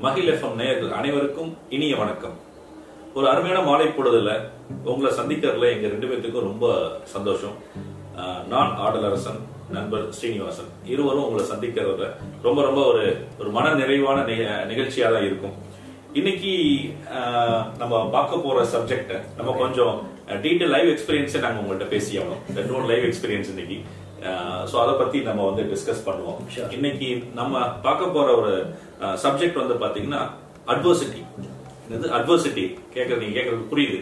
மகிழ் எஃப்எம் நேயர்கள் அனைவருக்கும் இனிய வணக்கம். ஒரு அருமையான மாலை பொழுதுல உங்களை சந்திக்கிறதுல எங்க ரெண்டு பேர்த்துக்கும் ரொம்ப சந்தோஷம். நான் ஆடலரசன் நண்பர் ஸ்ரீனிவாசன். இருவரும் உங்களை சந்திக்கிறதுல ரொம்ப ரொம்ப ஒரு ஒரு மன நிறைவான நிக- நிகழ்ச்சியா தான் இருக்கும். இன்னைக்கு நம்ம பார்க்க போற சப்ஜெக்ட் நம்ம கொஞ்சம் டீட்டெயில் லைவ் எக்ஸ்பீரியன்ஸை நாங்கள் உங்கள்கிட்ட பேசி ஆகணும். ரெண்டு மூணு லைவ் எக்ஸ்பீரியன்ஸ் இன்னைக்கு. ஸோ அதை பத்தி நம்ம வந்து டிஸ்கஸ் பண்ணுவோம். இன்னைக்கு நம்ம பார்க்க போற ஒரு சப்ஜெக்ட் வந்து பாத்தீங்கன்னா அட்வர்சிட்டி இது அட்வர்சிட்டி கேட்கறது நீங்க கேட்கறது புரியுது.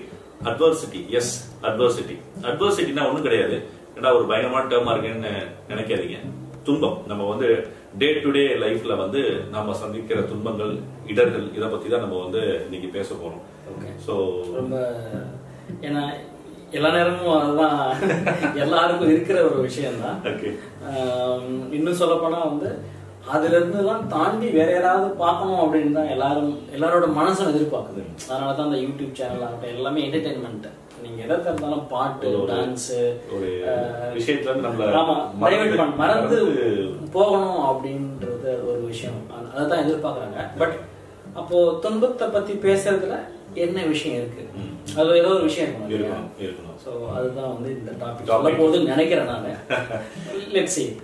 அட்வர்சிட்டி எஸ் அட்வர்சிட்டி அட்வர்சிட்டினா ஒண்ணும் கிடையாது. ஏன்னா ஒரு பயங்கரமான டேர்மா இருக்குன்னு நினைக்காதீங்க. துன்பம். நம்ம வந்து டே டு டே லைஃப்ல வந்து நாம சந்திக்கிற துன்பங்கள் இடர்கள் இதை பத்தி தான் நம்ம வந்து இன்னைக்கு பேச போறோம். ஸோ ரொம்ப ஏன்னா எல்லா நேரமும் அதுதான். எல்லாருக்கும் இருக்கிற ஒரு விஷயம்தான். இன்னும் சொல்ல போனா வந்து அதுல இருந்தெல்லாம் தாண்டி வேற யாராவது பார்க்கணும் அப்படின்னு தான் எல்லாரும் எல்லாரோட மனசும் எதிர்பார்க்குது. அதனால தான் அந்த யூடியூப் சேனல் ஆகட்டும் எல்லாமே என்டர்டைன்மெண்ட் நீங்க எதை இருந்தாலும் பாட்டு டான்ஸ் ஒரு விஷயத்துல இருந்து ஆமா பண்ண- மறந்து போகணும் அப்படின்றது ஒரு விஷயம். அத- அதைத்தான் எதிர்பார்க்கறாங்க. பட் அப்போ துன்பத்தை பத்தி பேசுறதுல என்ன விஷயம் இருக்கு. அது ஏதோ ஒரு விஷயம் இருக்கணும்? இருக்கணும். சோ அதுதான் வந்து இந்த டாபிக். சொல்ல போகுதுன்னு நினைக்கிறேன் நானு.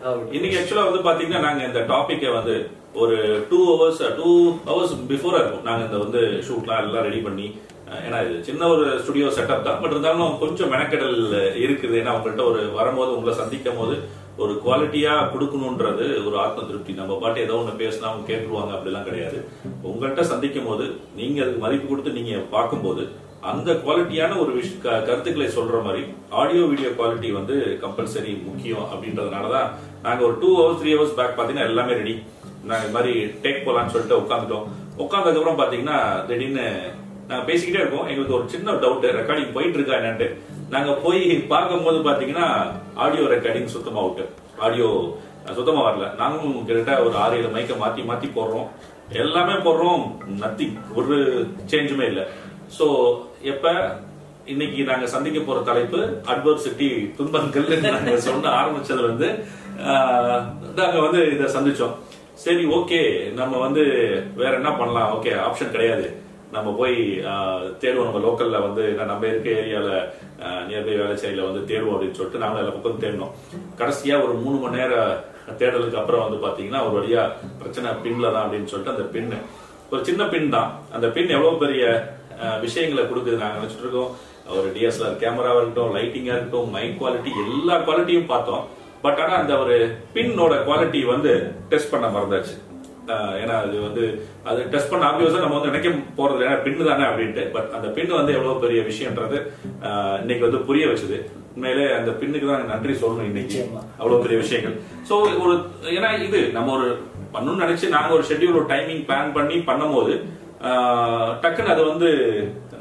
How it இன்னைக்கு ஆக்சுவலா வந்து பாத்தீங்கன்னா நாங்க இந்த டாபிக்கை வந்து ஒரு டூ ஹவர்ஸ் டூ ஹவர்ஸ் பிஃபோரா இருக்கும். நாங்க இந்த வந்து ஷூட்லாம் எல்லாம் ரெடி பண்ணி ஏன்னா இது சின்ன ஒரு ஸ்டுடியோ செட்டப் தான். பட் இருந்தாலும் கொஞ்சம் மெனக்கெடல் இருக்குது. ஏன்னா உங்கள்கிட்ட ஒரு வரும்போது உங்களை சந்திக்கும் போது ஒரு குவாலிட்டியா கொடுக்கணுன்றது ஒரு ஆத்ம திருப்தி. நம்ம பாட்டு ஏதோ ஒன்று பேசினா அவங்க கேட்டுருவாங்க. அப்படிலாம் கிடையாது. உங்கள்கிட்ட சந்திக்கும் போது நீங்க அதுக்கு மதிப்பு கொடுத்து நீங்க பார்க்கும்போது அந்த குவாலிட்டியான ஒரு விஷ க- கருத்துக்களை சொல்ற மாதிரி ஆடியோ வீடியோ குவாலிட்டி வந்து கம்பல்சரி முக்கியம் அப்படின்றதுனால தான் நாங்கள் ஒரு two hours three hours back பார்த்தீங்கன்னா எல்லாமே ரெடி நாங்கள் இது மாதிரி டேக் போகலான்னு சொல்லிட்டு உட்காந்துட்டோம் உட்காந்ததுக்கப்புறம் பார்த்தீங்கன்னா ரெடின்னு திடீர்னு பேசிக்கிட்டே இருக்கோம் எங்களுக்கு ஒரு சின்ன டவுட் ரெக்கார்டிங் போயிட்டு இருக்கா என்னன்ட்டு. நாங்கள் போய் பார்க்கும்போது பார்த்தீங்கன்னா ஆடியோ ரெக்கார்டிங் சுத்தமாக விட்டு ஆடியோ சுத்தமாக வரல. நாங்களும் கிட்டத்தட்ட ஒரு ஆறு ஏழு மைக்கை மாற்றி மாற்றி போடுறோம். எல்லாமே போடுறோம். நத்திங் ஒரு சேஞ்சுமே இல்லை. ஸோ எப்ப? இன்னைக்கு நாங்க சந்திக்க போற தலைப்பு அட்வர்சிட்டி துன்பங்கள் நாங்க சொன்ன ஆரம்பிச்சதுல இருந்து நாங்க வந்து இத சந்திச்சோம். சரி ஓகே. நம்ம வந்து வேற என்ன பண்ணலாம்? ஓகே ஆப்ஷன் கிடையாது. நம்ம போய் தேடுவோம். நம்ம லோக்கல்ல வந்து நம்ம இருக்க ஏரியால நியர்பை வேலைச்சேரியில வந்து தேடுவோம் அப்படின்னு சொல்லிட்டு நாங்களும் எல்லா பக்கம் தேடினோம். கடைசியா ஒரு மூணு மணி நேர தேடலுக்கு அப்புறம் வந்து பாத்தீங்கன்னா ஒரு வழியா பிரச்சனை பின்ல தான் அப்படின்னு சொல்லிட்டு அந்த பின் ஒரு சின்ன பின் தான். அந்த பின் எவ்வளவு பெரிய விஷயங்களை கொடுக்குது. நாங்க நினைச்சிட்டு இருக்கோம் ஒரு டிஎஸ்எல்ஆர் கேமராவா இருக்கட்டும் லைட்டிங்கா இருக்கட்டும் மைக் குவாலிட்டி எல்லா குவாலிட்டியும் பார்த்தோம். பட் ஆனா அந்த ஒரு பின்னோட குவாலிட்டி வந்து டெஸ்ட் பண்ண மறந்தாச்சு. ஏன்னா அது வந்து அது டெஸ்ட் பண்ண ஆப்வியஸா நம்ம வந்து நினைக்க போறது. ஏன்னா பின்னு தானே அப்படின்ட்டு. பட் அந்த பின் வந்து எவ்வளவு பெரிய விஷயம்ன்றது இன்னைக்கு வந்து புரிய வச்சுது. உண்மையிலே அந்த பின்னுக்கு தான் நன்றி சொல்லணும் இன்னைக்கு. அவ்வளவு பெரிய விஷயங்கள். சோ ஒரு ஏன்னா இது நம்ம ஒரு பண்ணணும்னு நினைச்சு நாங்க ஒரு ஷெட்யூல் ஒரு டைமிங் பிளான் பண்ணி பண்ணும்போது டக்குன்னு அது வந்து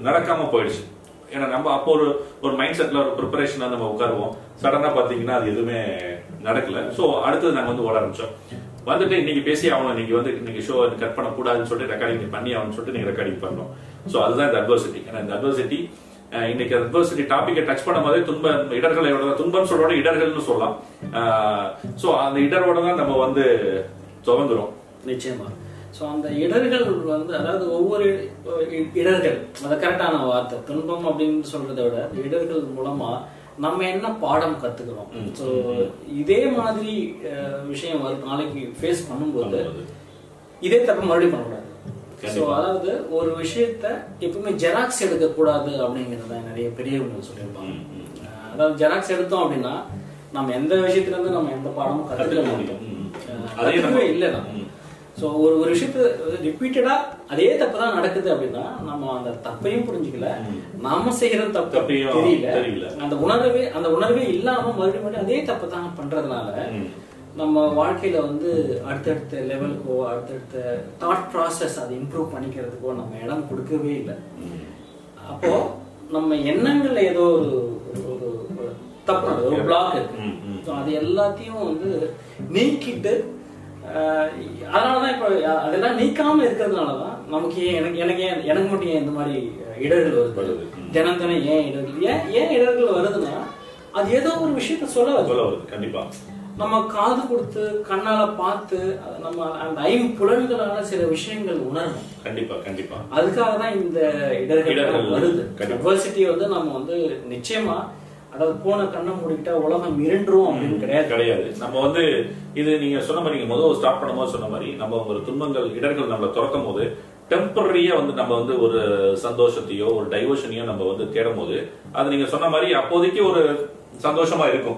நடக்காம போயிடுச்சு. ஏன்னா நம்ம அப்போ ஒரு ஒரு மைண்ட் செட்ல ஒரு ப்ரிப்பரேஷனாக நம்ம உட்காருவோம். சடனா பாத்தீங்கன்னா அது எதுவுமே நடக்கல. சோ அடுத்தது நாங்க வந்து ஓட ஆரம்பிச்சோம். வந்துட்டு இன்னைக்கு பேசி ஆகணும். இன்னைக்கு வந்து இன்னைக்கு ஷோ கட் பண்ண கூடாதுன்னு சொல்லிட்டு ரெக்கார்டிங் பண்ணி ஆகணும்னு சொல்லிட்டு நீங்க ரெக்கார்டிங் பண்ணோம் சோ அதுதான் இந்த அட்வர்சிட்டி ஏன்னா இந்த அட்வர்சிட்டி இன்னைக்கு அட்வர்சிட்டி டாபிக்கை டச் பண்ணும் போதே துன்ப இடர்களை விட துன்பம் சொல்றோட இடர்கள்னு சொல்லலாம். சோ அந்த இடரோட தான் நம்ம வந்து துவங்குறோம். நிச்சயமா. ஸோ அந்த இடர்கள் வந்து அதாவது ஒவ்வொரு இடர்கள் அது கரெக்டான வார்த்தை துன்பம் அப்படின்னு சொல்றதை விட இடர்கள் மூலமா நம்ம என்ன பாடம் கத்துக்கிறோம். ஸோ இதே மாதிரி விஷயம் வரும் நாளைக்கு ஃபேஸ் பண்ணும்போது இதே தப்பு மறுபடியும் பண்ணக்கூடாது. ஸோ. அதாவது ஒரு விஷயத்த எப்பவுமே ஜெராக்ஸ் எடுக்கக்கூடாது அப்படிங்கிறத நிறைய பெரியவங்க சொல்லியிருப்பாங்க. அதாவது ஜெராக்ஸ் எடுத்தோம் அப்படின்னா நம்ம எந்த விஷயத்துல இருந்து நம்ம எந்த பாடமும் கத்துக்க மாட்டோம். முடியும். அதே இல்லை நம்ம. ஸோ ஒரு ஒரு விஷயத்த ரிப்பீட்டடா அதே தப்பு தான் நடக்குது அப்படின்னா நம்ம அந்த தப்பையும் புரிஞ்சுக்கல. நாம செய்யறது தப்பு தெரியல. அந்த உணர்வே அந்த உணர்வே இல்லாம மறுபடியும் மறுபடியும் அதே தப்பு தான் பண்றதுனால ம். நம்ம வாழ்க்கையில வந்து அடுத்தடுத்த லெவலுக்கோ அடுத்தடுத்த தாட் ப்ராசஸ் அதை இம்ப்ரூவ் பண்ணிக்கிறதுக்கோ நம்ம இடம் கொடுக்கவே இல்லை. அப்போ நம்ம எண்ணங்கள்ல ஏதோ ஒரு ஒரு தப்பு ஒரு பிளாக் இருக்கு அது எல்லாத்தையும் வந்து நீக்கிட்டு ஆஹ், அதனாலதான் இப்போ அதெல்லாம் நீக்காம இருக்கிறதுனாலதான் நமக்கு ஏன் எனக்கு எனக்கு ஏன் எனக்கு மட்டும் ஏன் இந்த மாதிரி இடர்கள் வருது. தினம் தினம் ஏன் இடர்கள் ஏன் ஏன் இடர்கள் வருதுன்னா அது ஏதோ ஒரு விஷயத்த சொல்ல சொல்ல வருது கண்டிப்பா. நம்ம காது கொடுத்து கண்ணால பார்த்து நம்ம அந்த ஐம்புலன்களால சில விஷயங்கள் உணரணும். கண்டிப்பா கண்டிப்பா. அதுக்காக தான் இந்த இடர்கள் வருது. அட்வர்சிட்டி வந்து நம்ம வந்து நிச்சயமா அதாவது போன கண்ணை மூடிக்கிட்டா உலகம் இருண்டுரும் அப்படின்னு கிடையாது. கிடையாது. நம்ம வந்து இது நீங்க சொன்ன மாதிரி நீங்க முதல் ஸ்டார்ட் பண்ணும்போது சொன்ன மாதிரி நம்ம ஒரு துன்பங்கள் இடர்கள் நம்மளை துரத்தும் போது டெம்பரரியா வந்து நம்ம வந்து ஒரு சந்தோஷத்தையோ ஒரு டைவர்ஷனையோ நம்ம வந்து தேடும் போது அது நீங்க சொன்ன மாதிரி அப்போதைக்கு ஒரு சந்தோஷமா இருக்கும்.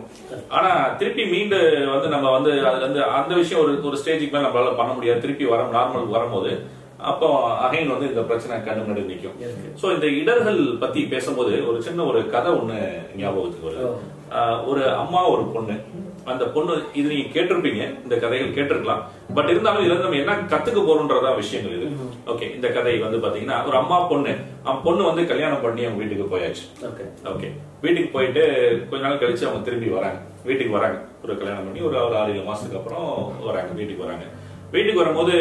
ஆனா திருப்பி மீண்டு வந்து நம்ம வந்து அதுல இருந்து அந்த விஷயம் ஒரு ஒரு ஸ்டேஜுக்கு மேல நம்மளால பண்ண முடியாது. திருப்பி வர நார்மல் வரும்போது அப்போ அகைன் வந்து இந்த பிரச்சனை கண்ணு முன்னாடி நிற்கும். சோ இந்த இடர்கள் பத்தி பேசும்போது ஒரு சின்ன ஒரு கதை ஒண்ணு ஞாபகத்துக்கு வருது. ஆஹ் ஒரு அம்மா ஒரு பொண்ணு. அந்த பொண்ணு இது நீங்க கேட்டிருப்பீங்க இந்த கதைகள் கேட்டிருக்கலாம். பட் இருந்தாலும் இதுல நம்ம என்ன கத்துக்க போறோம்ன்றதா விஷயங்கள் இது. ஓகே இந்த கதை வந்து பாத்தீங்கன்னா ஒரு அம்மா பொண்ணு. அவன் பொண்ணு வந்து கல்யாணம் பண்ணி அவங்க வீட்டுக்கு போயாச்சு. ஓகே ஓகே வீட்டுக்கு போயிட்டு கொஞ்ச நாள் கழிச்சு அவங்க திரும்பி வராங்க. வீட்டுக்கு வராங்க. ஒரு கல்யாணம் பண்ணி ஒரு ஒரு ஆறு ஏழு மாசத்துக்கு அப்புறம் வராங்க. வீட்டுக்கு வராங்க. வீட்டுக்கு வரும்போது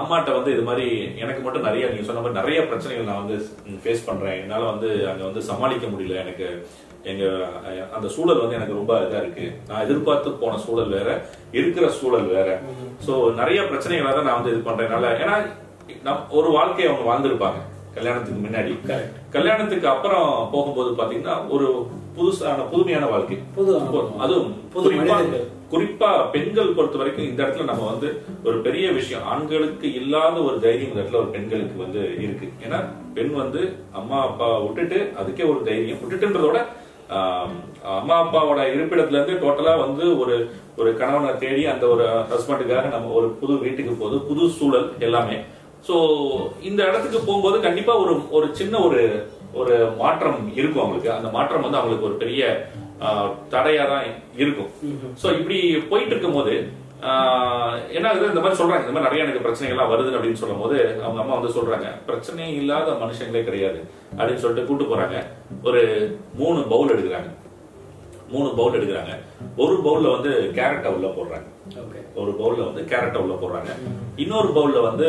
அம்மாட்ட வந்து இது மாதிரி எனக்கு மட்டும் நிறைய நீங்க சொன்ன மாதிரி நிறைய பிரச்சனைகள் நான் வந்து ஃபேஸ் பண்றேன். என்னால வந்து அங்க வந்து சமாளிக்க முடியல. எனக்கு எங்க அந்த சூழல் வந்து எனக்கு ரொம்ப இதா இருக்கு. நான் எதிர்பார்த்து போன சூழல் வேற இருக்கிற சூழல் வேற. சோ நிறைய பிரச்சனைகள் வேற நான் வந்து இது பண்றதுனால ஏன்னா ஒரு வாழ்க்கையை அவங்க வாழ்ந்திருப்பாங்க. கல்யாணத்துக்கு முன்னாடி. கல்யாணத்துக்கு அப்புறம் போகும்போது பாத்தீங்கன்னா ஒரு புதுசான புதுமையான வாழ்க்கை. புது அதுவும் புது குறிப்பா பெண்கள் பொறுத்த வரைக்கும் இந்த இடத்துல நம்ம வந்து ஒரு பெரிய விஷயம். ஆண்களுக்கு இல்லாத ஒரு தைரியம் இந்த இடத்துல ஒரு பெண்களுக்கு வந்து இருக்கு. ஏன்னா பெண் வந்து அம்மா அப்பா விட்டுட்டு அதுக்கே ஒரு தைரியம். விட்டுட்டுன்றதோட அம்மா அப்பாவோட இருப்பிடத்துல இருந்து டோட்டலா வந்து ஒரு ஒரு கணவனை தேடி அந்த ஒரு ஹஸ்பண்டுக்காக நம்ம ஒரு புது வீட்டுக்கு போகுது புது சூழல் எல்லாமே. சோ இந்த இடத்துக்கு போகும்போது கண்டிப்பா ஒரு ஒரு சின்ன ஒரு ஒரு மாற்றம் இருக்கும் அவங்களுக்கு. அந்த மாற்றம் வந்து அவங்களுக்கு ஒரு பெரிய ஆஹ், தடையா தான் இருக்கும். சோ இப்படி போயிட்டு இருக்கும்போது என்ன ஆகுது இந்த மாதிரி சொல்றாங்க. இந்த மாதிரி நிறைய எனக்கு பிரச்சனைகள்லாம் வருது அப்படின்னு சொல்லும் போது அவங்க அம்மா வந்து சொல்றாங்க பிரச்சனை இல்லாத மனுஷங்களே கிடையாது அப்படின்னு சொல்லிட்டு கூட்டு போறாங்க. ஒரு மூணு பவுல் எடுக்கிறாங்க. மூணு பவுல் எடுக்கிறாங்க. ஒரு பவுல்ல வந்து கேரட்டை உள்ள போடுறாங்க. ஓகே. ஒரு பவுல்ல வந்து கேரட்டை உள்ள போடுறாங்க. இன்னொரு பவுல்ல வந்து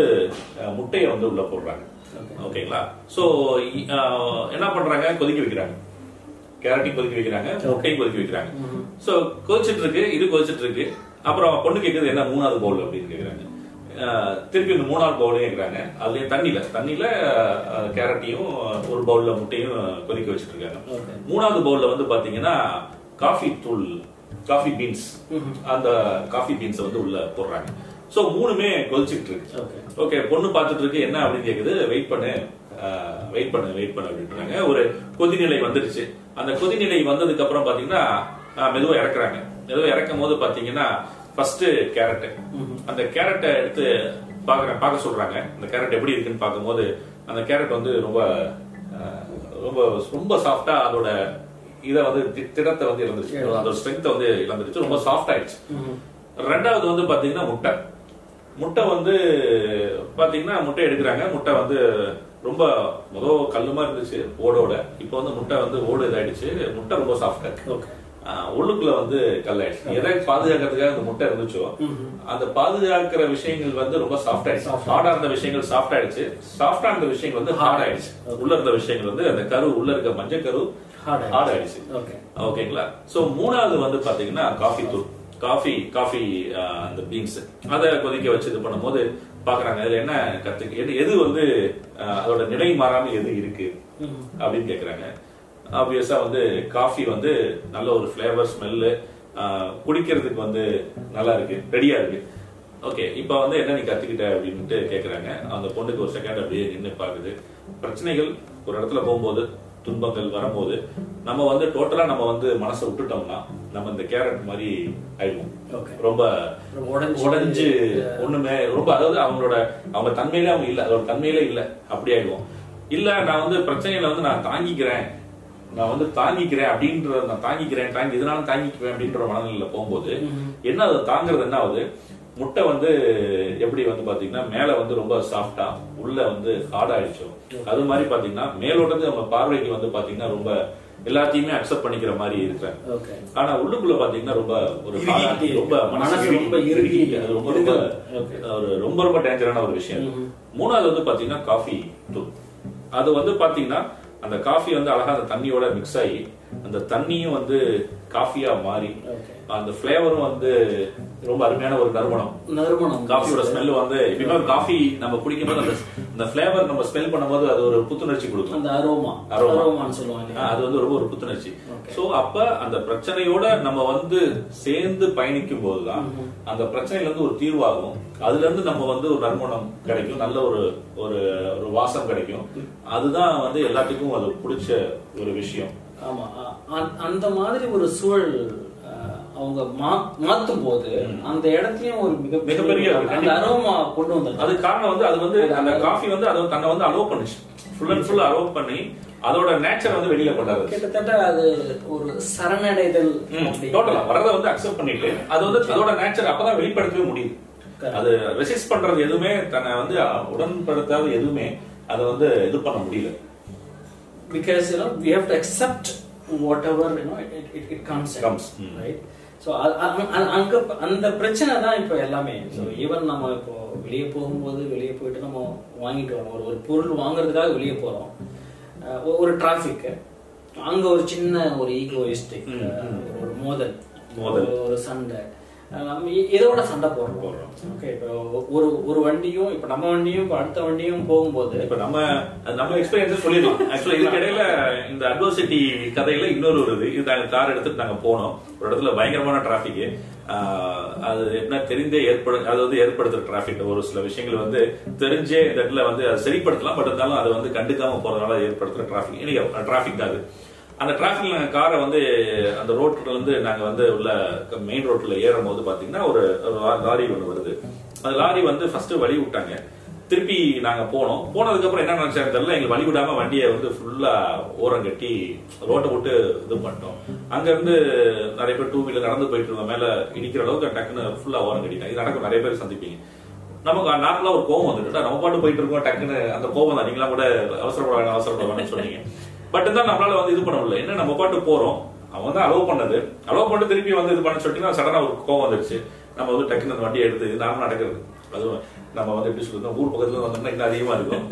முட்டையை வந்து உள்ள போடுறாங்க. ஓகேங்களா? சோ என்ன பண்றாங்க? கொதிக்க வைக்கிறாங்க. கேரட்டையும் கொதிக்க வைக்கிறாங்க முட்டையும் கொதிக்க வைக்கிறாங்க. சோ கொதிச்சிட்டு இருக்கு இது கொதிச்சிட்டு இருக்கு அப்புறம் பொண்ணு கேக்குது என்ன மூணாவது பவுல் அப்படின்னு கேக்குறாங்க. அஹ், திருப்பி இந்த மூணாவது பவுலையும் கேக்குறாங்க. அதுலயும் தண்ணியில தண்ணியில கேரட்டையும் ஒரு பவுல்ல முட்டையும் கொதிக்க வச்சிட்டு இருக்காங்க மூணாவது பவுல்ல வந்து பாத்தீங்கன்னா காஃபி தூள் காஃபி பீன்ஸ் அந்த காஃபி பீன்ஸ் வந்து உள்ள போடுறாங்க. சோ மூணுமே கொதிச்சிட்டு இருக்கு ஓகே ஓகே பொண்ணு பார்த்துட்டு இருக்கு என்ன? அப்படின்னு கேக்குது. வெயிட் பண்ணு. வெயிட் பண்ணு வெயிட் பண்ணு அப்படின்றாங்க. ஒரு கொதிநிலை வந்துருச்சு. அந்த கொதிநிலை வந்ததுக்கு அப்புறம் பாத்தீங்கன்னா மெதுவா இறக்குறாங்க. மெதுவா இறக்கும் போது பாத்தீங்கன்னா ஃபர்ஸ்ட் கேரட் அந்த கேரட்டை எடுத்து பாக்குற பார்க்க சொல்றாங்க. அந்த கேரட் எப்படி இருக்குன்னு பார்க்கும்போது அந்த கேரட் வந்து ரொம்ப ரொம்ப ரொம்ப சாஃப்டா அதோட இத வந்து திடத்தை வந்து இழந்துருச்சு. அதோட ஸ்ட்ரென்த் வந்து இழந்துருச்சு. ரொம்ப சாஃப்ட் ஆயிடுச்சு. ரெண்டாவது வந்து பாத்தீங்கன்னா முட்டை. முட்டை வந்து பாத்தீங்கன்னா முட்டை எடுக்கிறாங்க. முட்டை வந்து ரொம்ப முதல் கல்லுமா இருந்துச்சு ஓடோட இப்போ வந்து முட்டை வந்து ஓடு இதாயிடுச்சு. முட்டை ரொம்ப சாஃப்டா இருக்கு. உள்ளுக்குள்ள வந்து கல்லாயிடுச்சு. எதை பாதுகாக்கிறதுக்காக அந்த முட்டை இருந்துச்சோ அந்த பாதுகாக்கிற விஷயங்கள் வந்து ரொம்ப சாஃப்ட் ஆயிடுச்சு ஹார்டா இருந்த விஷயங்கள் சாஃப்ட் ஆயிடுச்சு சாஃப்டா இருந்த விஷயங்கள் வந்து ஹார்ட் ஆயிடுச்சு. உள்ள இருந்த விஷயங்கள் வந்து அந்த கரு உள்ள இருக்க மஞ்சள் கரு. ஹார்ட் ஆயிடுச்சு. ஓகே ஓகேங்களா சோ மூணாவது வந்து பாத்தீங்கன்னா காஃபி தூள். காஃபி காஃபி அந்த பீன்ஸ் அதை கொதிக்க வச்சு இது பண்ணும்போது பாக்குறாங்க இதுல என்ன கத்து எது எது வந்து அதோட நிலை மாறாம எது இருக்கு? அப்படின்னு கேக்குறாங்க. ஆப்வியஸா வந்து காஃபி வந்து நல்ல ஒரு ஃபிளேவர் ஸ்மெல்லு குடிக்கிறதுக்கு வந்து நல்லா இருக்கு. ரெடியா இருக்கு. ஓகே இப்போ வந்து என்ன நீ கத்துக்கிட்ட அப்படின்ட்டு கேக்குறாங்க. அந்த பொண்ணுக்கு ஒரு செகண்ட் அப்படியே நின்னு பாக்குது. பிரச்சனைகள் ஒரு இடத்துல போகும்போது துன்பங்கள் வரும்போது நம்ம வந்து டோட்டலா நம்ம வந்து மனசை விட்டுட்டோம்னா நம்ம இந்த கேரட் மாதிரி ஆயிடுவோம். ரொம்ப உடைஞ்சு உடைஞ்சு ஒண்ணுமே ரொம்ப அதாவது அவங்களோட அவங்க தன்மையிலே அவங்க இல்ல அதோட தன்மையிலே இல்ல. அப்படி ஆயிடுவோம். இல்ல நான் வந்து பிரச்சனையில வந்து நான் தாங்கிக்கிறேன். நான் வந்து தாங்கிக்கிறேன் அப்படின்ற நான் தாங்கிக்கிறேன் தாங்கி இதனால தாங்கிக்குவேன் அப்படின்ற மனநிலையில போகும்போது என்ன அது தாங்குறது என்ன ஆகுது? முட்டை வந்து எப்படி வந்து பாத்தீங்கன்னா மேல வந்து ரொம்ப சாஃப்டா உள்ள வந்து ஹார்ட் ஆயிடுச்சோ அது மாதிரி பாத்தீங்கன்னா மேலோட்டது நம்ம பார்வைக்கு வந்து பாத்தீங்கன்னா ரொம்ப எல்லாத்தையுமே அக்செப்ட் பண்ணிக்கிற மாதிரி இருக்கிறாங்க ஆனா உள்ளுக்குள்ள பாத்தீங்கன்னா ரொம்ப ஒரு ரொம்ப மனசு ரொம்ப இறுகி ரொம்ப ரொம்ப. ஒரு ரொம்ப ரொம்ப டேஞ்சரான ஒரு விஷயம். மூணாவது வந்து பாத்தீங்கன்னா காஃபி தூள். அது வந்து பாத்தீங்கன்னா அந்த காஃபி வந்து அழகா அந்த தண்ணியோட மிக்ஸ் ஆகி அந்த தண்ணியும் வந்து காஃபியா மாறி அந்த ஃபிளேவரும் வந்து ரொம்ப அருமையான ஒரு நறுமணம். நறுமணம். காஃபியோட ஸ்மெல் வந்து எப்பயுமே ஒரு காஃபி நம்ம குடிக்கும்போது அந்த அந்த ஃபிளேவர் நம்ம ஸ்மெல் பண்ணும்போது அது ஒரு புத்துணர்ச்சி கொடுக்கும். அந்த அரோமா Aroma. அரோமான்னு சொல்லுவாங்க அது வந்து ரொம்ப ஒரு புத்துணர்ச்சி. சோ அப்ப அந்த பிரச்சனையோட நம்ம வந்து சேர்ந்து பயணிக்கும் போதுதான் அந்த பிரச்சனையில இருந்து ஒரு தீர்வாகும். அதுல இருந்து நம்ம வந்து ஒரு நறுமணம் கிடைக்கும் நல்ல ஒரு ஒரு ஒரு வாசம் கிடைக்கும். அதுதான் வந்து எல்லாத்துக்கும் அது பிடிச்ச ஒரு விஷயம். ஆமா அ- அ- அந்த மாதிரி ஒரு சூழல் அவங்க மாத்தும் போது அந்த இடத்துலயும் ஒரு மிக மிகப்பெரிய அந்த. அரோமா கொண்டு வந்தது அது காரணம் வந்து அது வந்து அந்த காஃபி வந்து அது தன்னை வந்து அலோவ் பண்ணுச்சு ஃபுல் அண்ட் ஃபுல் அலோவ் பண்ணி அதோட நேச்சர் வந்து வெளியில கொண்டாடுது கிட்டத்தட்ட அது ஒரு சரணடைதல். டோட்டலா வரத வந்து அக்செப்ட் பண்ணிட்டு அது வந்து அதோட நேச்சர் அப்பதான் வெளிப்படுத்தவே முடியுது. அது ரெசிஸ்ட் பண்றது எதுவுமே தன்னை வந்து உடன்படுத்தாத எதுவுமே அதை வந்து இது பண்ண முடியல. Because you know we have to accept whatever you know it, it, it comes in, Comes, mm. right? So அங்க அந்த பிரச்சனை தான் இப்போ எல்லாமே. ஸோ ஈவன் நம்ம இப்போ வெளியே போகும்போது வெளியே போயிட்டு நம்ம வாங்கிட்டு வரோம். ஒரு ஒரு பொருள் வாங்குறதுக்காக வெளியே ஒ- ஒரு டிராஃபிக் அங்க ஒரு சின்ன ஒரு ஈகோயிஸ்டிக் ஒரு மோதல். மோதல். ஒரு- சண்டை. இதோட சண்டை போடுறோம். போடுறோம். ஓகே இப்போ ஒரு ஒரு வண்டியும் இப்போ நம்ம வண்டியும் இப்போ அடுத்த வண்டியும் போகும்போது இப்ப நம்ம நம்ம எக்ஸ்பீரியன்ஸ் சொல்லிடலாம். ஆக்சுவலா இதுக்கு இடையில இந்த அட்வர்சிட்டி கதையில இன்னொரு ஒரு இது. இது நாங்க கார் எடுத்துட்டு நாங்க போனோம். ஒரு இடத்துல பயங்கரமான டிராபிக் அது என்ன தெரிந்தே ஏற்படு அது வந்து ஏற்படுத்துற டிராபிக் ஒரு சில விஷயங்கள் வந்து தெரிஞ்சே இந்த இடத்துல வந்து சரிப்படுத்தலாம். பட் இருந்தாலும் அதை வந்து கண்டுக்காம போறதுனால ஏற்படுத்துற டிராபிக் இன்னைக்கு டிராபிக் அது. அந்த டிராபிக்ல நாங்கள் காரை வந்து அந்த ரோட்ல இருந்து நாங்க வந்து உள்ள மெயின் ரோட்ல ஏறும் போது பாத்தீங்கன்னா ஒரு லாரி ஒன்று வருது. அந்த லாரி வந்து ஃபர்ஸ்ட் வழி விட்டாங்க. திருப்பி நாங்க போனோம். போனதுக்கு அப்புறம் என்ன நினைச்சாங்க தெரியல. எங்களுக்கு வழி விடாம வண்டியை வந்து ஃபுல்லா ஓரம் கட்டி ரோட்டை விட்டு இது பண்ணிட்டோம். அங்க இருந்து நிறைய பேர் டூ வீலர் நடந்து போயிட்டு இருந்தோம் மேல இடிக்கிற அளவுக்கு டக்குன்னு ஃபுல்லா ஓரம் கட்டிட்டாங்க. இது நடக்கும் நிறைய பேர் சந்திப்பீங்க. நமக்கு நார்மலா ஒரு கோவம் வந்துட்டு நம்ம பாட்டு போயிட்டு இருக்கோம் டக்குன்னு அந்த கோவம் தான். நீங்களா கூட அவசரப்பட வேணாம் அவசரப்பட வேணாம்னு சொன்னீங்க. பட் இருந்தாலும் நம்மளால வந்து இது பண்ண முடியல. என்ன நம்ம பாட்டு போறோம். அவன் வந்து அலோவ் பண்ணது. அலோவ் பண்ணிட்டு திருப்பி வந்து இது பண்ண சொல்லிட்டு சடனா ஒரு கோவம் வந்துருச்சு. நம்ம வந்து டக்குன்னு அந்த வண்டியை எடுத்து இது நார்மலா நடக்கிறது. அதுவும் நம்ம வந்து எப்படி சொல்றது ஊர் பக்கத்துல வந்தோம்னா இன்னும் அதிகமா இருக்கும்.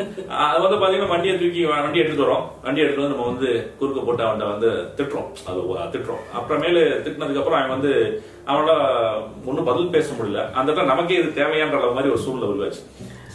அது வந்து பாத்தீங்கன்னா வண்டியை தூக்கி வண்டி எடுத்துட்டு வரோம் வண்டி எடுத்துட்டு வந்து நம்ம வந்து குறுக்க போட்டு அவன்கிட்ட வந்து திட்டுறோம். அது திட்டுறோம். அப்புறமேலு திட்டினதுக்கு அப்புறம் அவன் வந்து அவனோட ஒன்றும் பதில் பேச முடியல. அந்த இடத்துல நமக்கே இது தேவையான்ற மாதிரி ஒரு சூழ்நிலை உருவாச்சு.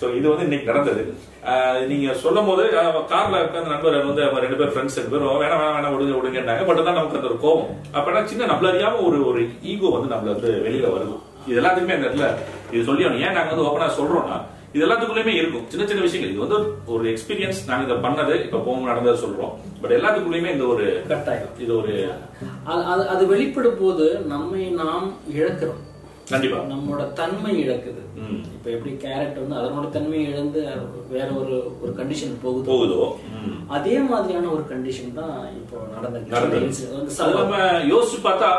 சோ இது வந்து இன்னைக்கு நடந்தது. ஆஹ் நீங்க சொல்லும் போது கார்ல உட்கார்ந்த நண்பர் வந்து அவங்க ரெண்டு பேர் ஃப்ரெண்ட்ஸ் ரெண்டு பேரும் வேணாம் வேணாம் வேணாம் விடுங்க விடுங்கன்னாங்க பட் தான் நமக்கு அந்த ஒரு கோவம் அப்பனா சின்ன நம்மள அறியாம ஒரு ஒரு ஈகோ வந்து நம்மள வந்து வெளியில வருது. இது எல்லாத்துக்குமே அந்த இடத்துல இது சொல்லி. ஏன் நாங்க வந்து ஓப்பனா சொல்றோம்னா இது எல்லாத்துக்குள்ளயுமே இருக்கும். சின்ன சின்ன விஷயங்கள். இது வந்து ஒரு எக்ஸ்பீரியன்ஸ் நாங்க இதை பண்ணது இப்ப போகும் நடந்ததை சொல்றோம். பட் எல்லாத்துக்குள்ளயுமே இந்த ஒரு கட்டாயம். இது ஒரு அது- அது அது வெளிப்படும் போது நம்மை நாம் இழக்கிறோம். கண்டிப்பா நம்மளோட தன்மை இழக்குது. இப்ப எப்படி கேரட் வந்து அதனோட தன்மையை இழந்து வேற ஒரு ஒரு கண்டிஷன் போகுது போகுதோ. அதே மாதிரியான ஒரு கண்டிஷன் தான் இப்போ நடந்தது. நம்ம யோசிச்சு பார்த்தா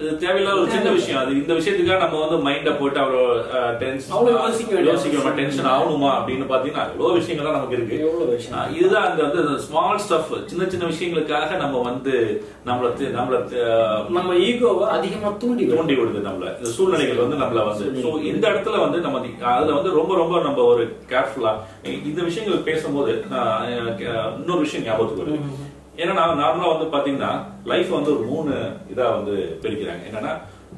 இது தேவையில்லாத ஒரு சின்ன விஷயம். அது இந்த விஷயத்துக்காக நம்ம வந்து மைண்ட போட்டு அவ்வளோ டென்ஷன் அவ்வளவு யோசிக்க வேண்டிய யோசிக்க டென்ஷன் ஆகணுமா அப்படின்னு பாத்தீங்கன்னா எவ்வளவு விஷயங்கள்லாம் நமக்கு இருக்கு. விஷயம்? இதுதான் அந்த வந்து ஸ்மால் ஸ்டஃப் சின்ன சின்ன விஷயங்களுக்காக நம்ம வந்து நம்மள நம்மள நம்ம ஈகோவை அதிகமா தூண்டி. தூண்டி விடுது நம்மள. இந்த சூழ்நிலைகள் வந்து நம்மள வந்து சோ இந்த இடத்துல வந்து நம்ம அதுல வந்து ரொம்ப ரொம்ப நம்ம ஒரு கேர்ஃபுல்லா இந்த விஷயங்கள் பேசும்போது இன்னொரு விஷயம் ஞாபகத்துக்கு வருது. ஏன்னா நார்மலா வந்து பாத்தீங்கன்னா லைஃப் வந்து ஒரு மூணு இதா வந்து பிரிக்கிறாங்க. என்னன்னா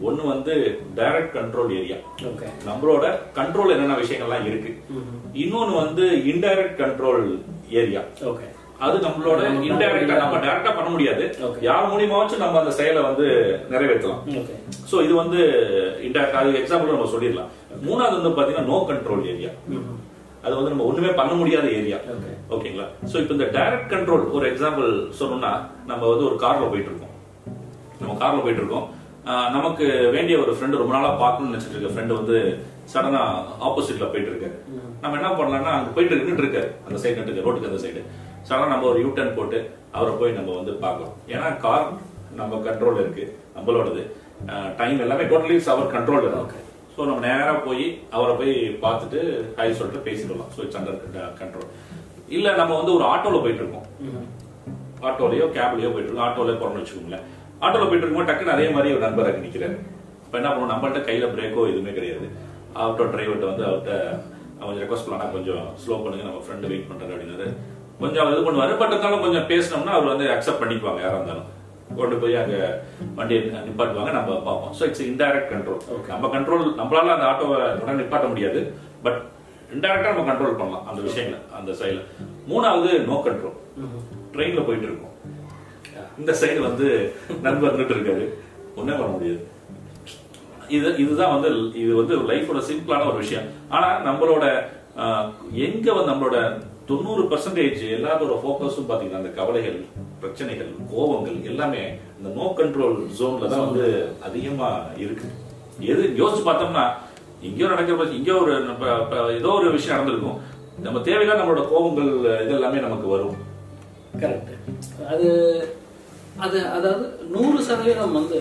ஒண்ணு வந்து டைரக்ட் கண்ட்ரோல் ஏரியா. நம்மளோட கண்ட்ரோல் என்னென்ன விஷயங்கள்லாம் இருக்கு. இன்னொன்னு வந்து இன்டைரக்ட் கண்ட்ரோல் ஏரியா. அது நம்மளோட இன்டைரக்டா நம்ம டைரக்டா பண்ண முடியாது. யார் மூலியமாச்சும் நம்ம அந்த செயலை வந்து நிறைவேற்றலாம். சோ இது வந்து இன்டைரக்ட் அது எக்ஸாம்பிள் நம்ம சொல்லிடலாம். மூணாவது வந்து பாத்தீங்கன்னா நோ கண்ட்ரோல் ஏரியா. அது வந்து நம்ம ஒண்ணுமே பண்ண முடியாத ஏரியா Okay. ஓகேங்களா சோ இப்போ இந்த டைரக்ட் கண்ட்ரோல் ஒரு எக்ஸாம்பிள் சொல்லணும்னா நம்ம வந்து ஒரு கார்ல போயிட்டு இருக்கோம் நம்ம கார்ல போயிட்டு இருக்கோம் நமக்கு வேண்டிய ஒரு ஃப்ரெண்டு ரொம்ப நாளா பார்க்கணும்னு நினைச்சிட்டு இருக்க ஃப்ரெண்டு வந்து சடனா ஆப்போசிட்ல போயிட்டு இருக்காரு நம்ம என்ன பண்ணலாம்னா அங்க போயிட்டு நின்றுட்டு இருக்காரு அந்த சைடு நின்று ரோட்டுக்கு அந்த சைடு சடனா நம்ம ஒரு யூ டர்ன் போட்டு அவரை போய் நம்ம வந்து பார்க்கலாம் ஏன்னா கார் நம்ம கண்ட்ரோல்ல இருக்கு நம்மளோடது. டைம் எல்லாமே டோட்டலி அவர் கண்ட்ரோல். இருக்கு ஸோ நம்ம நேராக போய் அவரை போய் பார்த்துட்டு ஹாய் சொல்லிட்டு பேசிடலாம் ஸோ இட்ஸ் அண்டர் கண்ட்ரோல் இல்லை நம்ம வந்து ஒரு ஆட்டோவில் போயிட்டு இருக்கோம். ஆட்டோலையோ கேப்லையோ போயிட்டு இருக்கோம். ஆட்டோல போறோம்னு வச்சுக்கோங்களேன். ஆட்டோவில் போயிட்டு இருக்கும்போது டக்குன்னு அதே மாதிரி ஒரு நண்பர் அங்கே நிற்கிறார் இப்போ என்ன பண்ணுவோம்? நம்மள்ட்ட கையில் பிரேக்கோ எதுவுமே கிடையாது. ஆட்டோ டிரைவர்கிட்ட வந்து அவர்கிட்ட அவன் ரெக்வஸ்ட் பண்ணா கொஞ்சம் ஸ்லோ பண்ணுங்க. நம்ம ஃப்ரெண்டு வெயிட் பண்ணுறாரு அப்படின்னாரு. கொஞ்சம் அவர் இது பண்ணுவார். பட் இருந்தாலும் கொஞ்சம் பேசினோம்னா அவர் வந்து அக்செப்ட் பண்ணிக்குவாங்க யாராக இருந்தாலும். கொண்டு போய் அங்க வண்டியை நிப்பாட்டுவாங்க நம்ம பார்ப்போம். ஸோ இட்ஸ் இன்டைரக்ட் கண்ட்ரோல் நம்ம கண்ட்ரோல் நம்மளால அந்த ஆட்டோவை உடனே நிப்பாட்ட முடியாது. பட் இன்டைரக்டா நம்ம கண்ட்ரோல் பண்ணலாம் அந்த விஷயங்களை அந்த சைடுல மூணாவது நோ கண்ட்ரோல் ட்ரெயின்ல போயிட்டு இருக்கோம். இந்த சைடு வந்து நண்பர் வந்துட்டு இருக்காரு. ஒண்ணே பண்ண முடியாது. இது இதுதான் வந்து இது வந்து லைஃபோட சிம்பிளான ஒரு விஷயம். ஆனா நம்மளோட எங்க வந்து நம்மளோட தொண்ணூறு பர்சன்டேஜ் எல்லாரோட ஃபோக்கஸும் பாத்தீங்கன்னா அந்த கவலைகள் பிரச்சனைகள் கோபங்கள் எல்லாமே இந்த நோ கண்ட்ரோல் ஜோன்ல தான் வந்து அதிகமா இருக்கு. எது யோசிச்சு பார்த்தோம்னா எங்கேயோ நடக்கிற எங்கேயோ ஒரு ஏதோ ஒரு விஷயம் நடந்திருக்கும். நம்ம தேவையில்லாத நம்மளோட கோபங்கள் இது எல்லாமே நமக்கு வரும். கரெக்ட் அது அது அதாவது நூறு சதவீதம் வந்து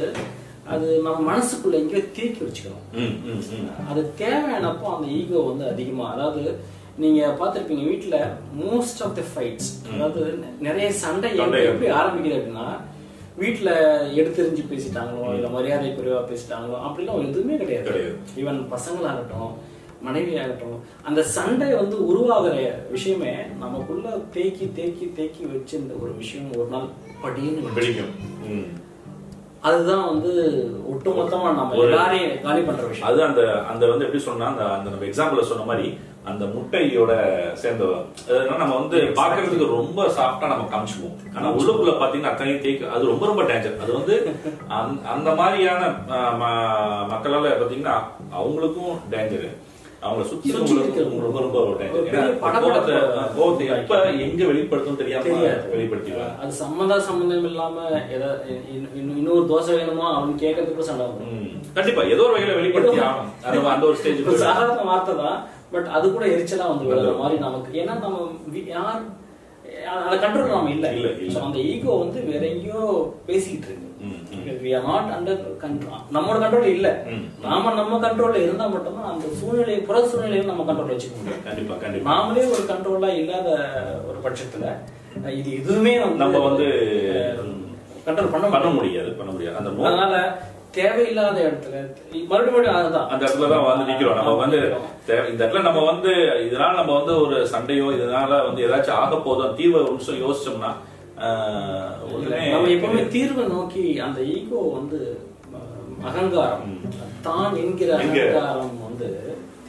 அது நம்ம மனசுக்குள்ள எங்கேயோ தேக்கி வச்சுக்கணும் ம், ம், ம். அது தேவையானப்போ அந்த ஈகோ வந்து அதிகமா அதாவது நீங்க பார்த்திருப்பீங்க வீட்ல மோஸ்ட் ஆஃப் த ஃபைட்ஸ் அதாவது நிறைய சண்டை எப்படி- ஆரம்பிக்குது அப்படின்னா வீட்ல எடுத்தெறிஞ்சு பேசிட்டாங்களோ இல்ல மரியாதை குறைவா பேசிட்டாங்களோ அப்படிலாம் எதுவுமே கிடையாது. ஈவன் பசங்களாகட்டும் மனைவி ஆகட்டும் அந்த சண்டை வந்து உருவாகிற விஷயமே நமக்குள்ள தேக்கி தேக்கி தேக்கி வச்சிருந்த ஒரு விஷயம் ஒரு நாள் படின்னு. அதுதான் வந்து ஒட்டுமொத்தமா நம்ம எல்லாரையும் காலி பண்ற விஷயம். அது அந்த அந்த வந்து எப்படி சொன்னா அந்த அந்த நம்ம எக்ஸாம்பிள்ல சொன்ன மாதிரி அந்த முட்டையோட அதனால நம்ம வந்து பார்க்கிறதுக்கு ரொம்ப சாஃப்டா நம்ம காமிச்சுக்குவோம். ஆனா உள்ளுக்குள்ள பாத்தீங்கன்னா அத்தனை தேய்க்கு அது ரொம்ப ரொம்ப டேஞ்சர் அது வந்து அந்த- மாதிரியான மக்களால பாத்தீங்கன்னா அவங்களுக்கும் டேஞ்சர் அவங்கள சுத்தி. ரொம்ப ரொம்ப கோவத்தை எப்ப எங்க வெளிப்படுத்தும் தெரியாம தெரியாது. வெளிப்படுத்திடுவாங்க. அது சம்மந்தா சம்மந்தம் இல்லாம இன்- இன்- இன்னொரு தோசை வேணுமா அவன் கேட்கறதுக்கு சண்டை. கண்டிப்பா. ஏதோ ஒரு வகையில வெளிப்படுத்தி அந்த ஒரு ஸ்டேஜ் சாதாரண வார்த்தை தான். பட் அது கூட எரிச்சலா வந்து விழுற மாதிரி நமக்கு ஏன்னா நம்ம யார் அந்த கண்ட்ரோல் நாம இல்ல. இல்ல, அந்த ஈகோ வந்து வேற எங்கேயோ பேசிக்கிட்டு இருக்கு. under control. நம்மளோட கண்ட்ரோல் இல்ல. நாம நம்ம கண்ட்ரோல்ல இருந்தா மட்டும்தான் அந்த சூழ்நிலையை புற சூழ்நிலையை நம்ம கண்ட்ரோல் வச்சுக்க முடியும். கண்டிப்பா கண்டிப்பா. நாமளே ஒரு கண்ட்ரோலா இல்லாத ஒரு பட்சத்துல இது எதுவுமே நம்ம வந்து கண்ட்ரோல் பண்ண பண்ண முடியாது. பண்ண முடியாது. அந்த அதனால தேவையில்லாத இடத்துல மறுபடியும் அதுதான். அந்த இடத்துல தான் வந்து நிக்கிறோம். நம்ம வந்து இந்த இடத்துல நம்ம வந்து இதனால நம்ம வந்து ஒரு சண்டையோ இதனால வந்து ஏதாச்சும் ஆக போதும் தீர்வை ஒரு நிமிஷம் யோசிச்சோம்னா நம்ம எப்பவுமே தீர்வை நோக்கி அந்த ஈகோ வந்து அகங்காரம் தான் என்கிற? அகங்காரம் வந்து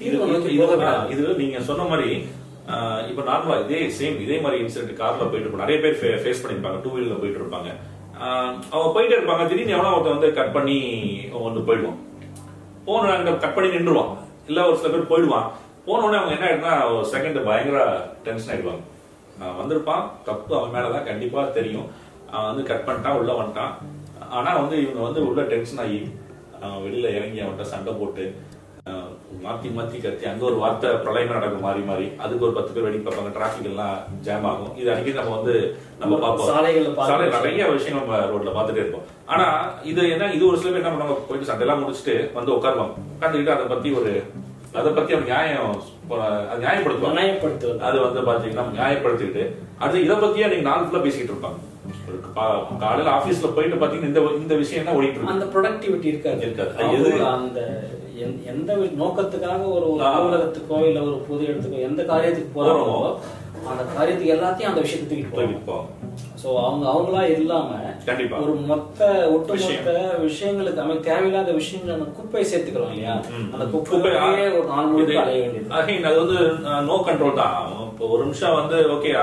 தீர்வை நோக்கி நீங்க சொன்ன மாதிரி இப்ப நார்மலா இதே சேம் இதே மாதிரி இன்சிடென்ட் கார்ல போயிட்டு நிறைய பேர் ஃபேஸ் பண்ணிருப்பாங்க டூ வீலர்ல போயிட்டு இருப்பாங்க. அவங்க போயிட்டே இருப்பாங்க. திடீர்னு எவனா ஒருத்தன் வந்து கட் பண்ணி வந்து போயிடுவான். போன அங்க கட் பண்ணி நின்றுவான். இல்ல ஒரு சில பேர் போயிடுவான். போன உடனே அவங்க என்ன ஆயிடுனா ஒரு செகண்ட் பயங்கர டென்ஷன் ஆயிடுவாங்க. வந்திருப்பான். தப்பு அவன் மேலதான் கண்டிப்பா தெரியும். அவன் வந்து கட் பண்ணிட்டான் உள்ள வந்துட்டான். ஆனா வந்து இவங்க வந்து உள்ள டென்ஷன் ஆகி வெளியில இறங்கி அவன்கிட்ட சண்டை போட்டு மாத்தி மாத்தி கத்தி அங்க ஒரு வார்த்தை பிரளயமா நடக்கும் மாறி மாறி. அதுக்கு ஒரு பத்து பேர் வெடி பார்ப்பாங்க டிராபிக் எல்லாம் ஜாம் ஆகும். இது அன்னைக்கு நம்ம வந்து நம்ம பார்ப்போம். சாலைகள்ல பார்க்க சாலை நிறைய விஷயம் நம்ம ரோட்ல பார்த்துட்டே இருப்போம். ஆனா இது என்ன இது ஒரு சில பேர் என்ன பண்ணுவாங்க போயிட்டு சண்டை எல்லாம் முடிச்சுட்டு வந்து உட்காருவாங்க. உட்காந்துக்கிட்டு அதை பத்தி ஒரு அதை பத்தி அவங்க நியாயம் அது நியாயப்படுத்துவாங்க. நியாயப்படுத்துவது அது வந்து பாத்தீங்கன்னா நியாயப்படுத்திட்டு அடுத்து இதை பத்தியே நீங்க நாள் ஃபுல்லா பேசிக்கிட்டு இருப்பாங்க. காலையில ஆபீஸ்ல போயிட்டு பாத்தீங்கன்னா இந்த இந்த விஷயம் என்ன ஓடிட்டு இருக்கு? அந்த ப்ரொடக்டிவிட்டி இருக்காது. இருக்காது. எது? அந்த எந்த- நோக்கத்துக்காக ஒரு. அலுவலகத்துக்கோ இல்ல ஒரு பொது இடத்துக்கோ எந்த காரியத்துக்கு போறாங்களோ போறோமோ. அந்த காரியத்துக்கு எல்லாத்தையும் அந்த விஷயத்தை தூக்கிட்டு போவாங்க. அவங்க அவங்களா இல்லாம கண்டிப்பா. ஒரு மொத்த ஒட்டுமொத்த விஷயங்களுக்கு நம்ம தேவையில்லாத விஷயங்களை அந்த குப்பையை சேர்த்துக்கிறோம் இல்லையா. அந்த குப்பை, குப்பையே ஒரு இது- முழுக்க அலைய வேண்டியது. அது வந்து நோ கண்ட்ரோல் தான். இப்போ ஒரு நிமிஷம் வந்து ஓகே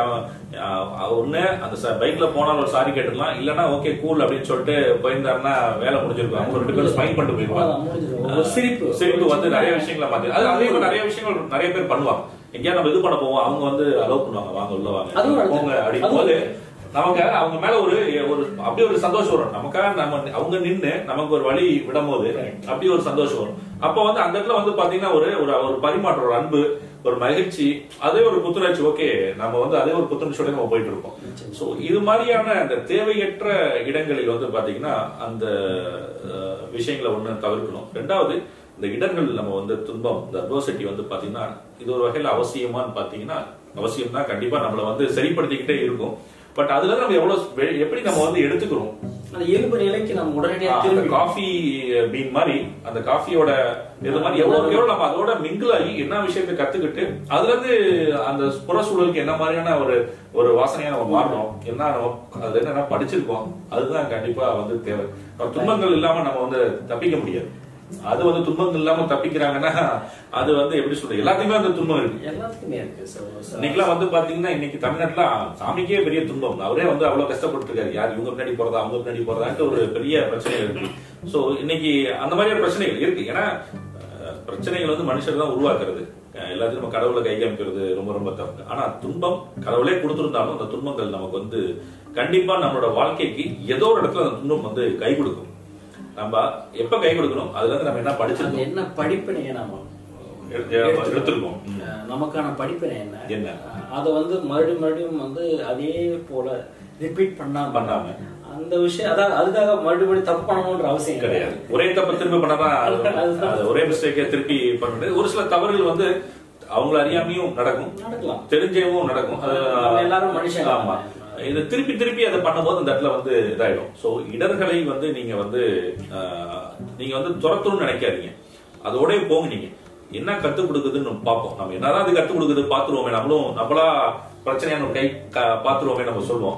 ஒண்ணு அந்த பைக்ல போனாலும் ஒரு சாரி கேட்டுக்கலாம். இல்லனா ஓகே கூல் அப்படின்னு சொல்லிட்டு போயிருந்தாருன்னா வேலை முடிஞ்சிருக்கும். அவங்க ரெண்டு பேரும் ஸ்மைல் பண்ணிட்டு போயிருப்பாங்க. சிரிப்பு. சிரிப்பு வந்து நிறைய விஷயங்களை மாத்தி அது அதே நிறைய விஷயங்கள் நிறைய பேர் பண்ணுவாங்க. எங்கேயா நம்ம இது பண்ண போவோம் அவங்க வந்து அலோவ் பண்ணுவாங்க வாங்க உள்ள வாங்க. போங்க போது நமக்கு அவங்க மேல ஒரு ஒரு அப்படியே ஒரு சந்தோஷம் வரும். நமக்காக நம்ம அவங்க நின்னு நமக்கு ஒரு வழி விடும் போது அப்படி ஒரு சந்தோஷம் வரும். அப்ப வந்து அந்த இடத்துல வந்து பாத்தீங்கன்னா ஒரு ஒரு பரிமாற்றம் ஒரு அன்பு ஒரு மகிழ்ச்சி அதே ஒரு புத்துணர்ச்சி ஓகே நம்ம வந்து அதே ஒரு புத்துணர்ச்சியோட நம்ம போயிட்டு இருக்கோம் சோ இது மாதிரியான அந்த தேவையற்ற இடங்களில் வந்து பாத்தீங்கன்னா அந்த விஷயங்களை ஒண்ணு தவிர்க்கணும். ரெண்டாவது இந்த இடர்கள் நம்ம வந்து துன்பம் இந்த அட்வர்சிட்டி வந்து பாத்தீங்கன்னா இது ஒரு வகையில அவசியமான்னு பாத்தீங்கன்னா அவசியம் தான் கண்டிப்பா நம்மள வந்து சரிப்படுத்திக்கிட்டே இருக்கும். பட் அதுல நம்ம எவ்வளவு எப்படி நம்ம வந்து எடுத்துக்கிறோம்? அந்த இயல்பு நிலைக்கு நம்ம உடனடியாக அந்த காஃபி பீன் மாதிரி அந்த காஃபியோட இது மாதிரி எவ்வளவு எவ்வளவு நம்ம அதோட மிங்கிள் ஆகி என்ன விஷயத்தை கத்துக்கிட்டு அதுல இருந்து அந்த புற சூழலுக்கு என்ன மாதிரியான ஒரு ஒரு வாசனையா நம்ம மாறணும் என்ன அது என்னன்னா படிச்சிருக்கோம் அதுதான் கண்டிப்பா வந்து தேவை. துன்பங்கள் இல்லாம நம்ம வந்து தப்பிக்க முடியாது. அது வந்து துன்பங்கள் இல்லாம தப்பிக்கிறாங்கன்னா அது வந்து எப்படி சொல்றது? எல்லாத்தையுமே அந்த துன்பம் இருக்கு. எல்லாத்துக்குமே இருக்கு இன்னைக்கெல்லாம் வந்து பாத்தீங்கன்னா இன்னைக்கு தமிழ்நாட்டுல சாமிக்கே பெரிய துன்பம். அவரே வந்து அவ்வளவு கஷ்டப்பட்டு இருக்காரு யார் இவங்க பின்னாடி போறதா அவங்க பின்னாடி போறதான்ட்டு ஒரு பெரிய பிரச்சனை இருக்கு. சோ இன்னைக்கு அந்த மாதிரியான பிரச்சனைகள் இருக்கு. ஏன்னா பிரச்சனைகள் வந்து மனுஷர் தான் உருவாக்குறது. எல்லாத்தையும் நம்ம கடவுளை கை காமிக்கிறது ரொம்ப ரொம்ப தப்பு. ஆனா துன்பம் கடவுளே கொடுத்திருந்தாலும் அந்த துன்பங்கள் நமக்கு வந்து கண்டிப்பா நம்மளோட வாழ்க்கைக்கு ஏதோ ஒரு இடத்துல அந்த துன்பம் வந்து கை கொடுக்கும். நம்ம எப்ப கை கொடுக்கணும்? அதுல இருந்து நம்ம என்ன படிச்சிருக்கோம்? என்ன படிப்பினையை நாம எடுத்து- எடுத்திருக்கோம். நமக்கான படிப்பினை என்ன? என்ன? அதை வந்து மறுபடியும் மறுபடியும் வந்து அதே போல ரிப்பீட் பண்ணாம பண்ணாம. அந்த விஷயம் அதாவது அதுக்காக மறுபடியும் தப்பு பண்ணணும்ன்ற அவசியம் கிடையாது. ஒரே தப்ப திரும்ப பண்ணதான் ஒரே மிஸ்டேக்கை திருப்பி பண்ணுறது ஒரு சில தவறுகள் வந்து அவங்கள அறியாமையும் நடக்கும். நடக்கலாம். தெரிஞ்சவும் நடக்கும். எல்லாரும் மனுஷங்க. ஆமா. இது திருப்பி திருப்பி அதை பண்ணும்போது அந்த இடத்துல வந்து இதாயிடும். சோ இடர்களை வந்து நீங்க வந்து ஆஹ், நீங்க வந்து துரத்தணும்னு நினைக்காதீங்க. அதோடய போங்க நீங்க. என்ன கத்துக் கொடுக்குதுன்னு பார்ப்போம். நம்ம என்னதான் அது கத்துக் கொடுக்குது பாத்துருவோமே நம்மளும் நம்மளா பிரச்சனையான கை பாத்துருவோமே நம்ம சொல்லுவோம்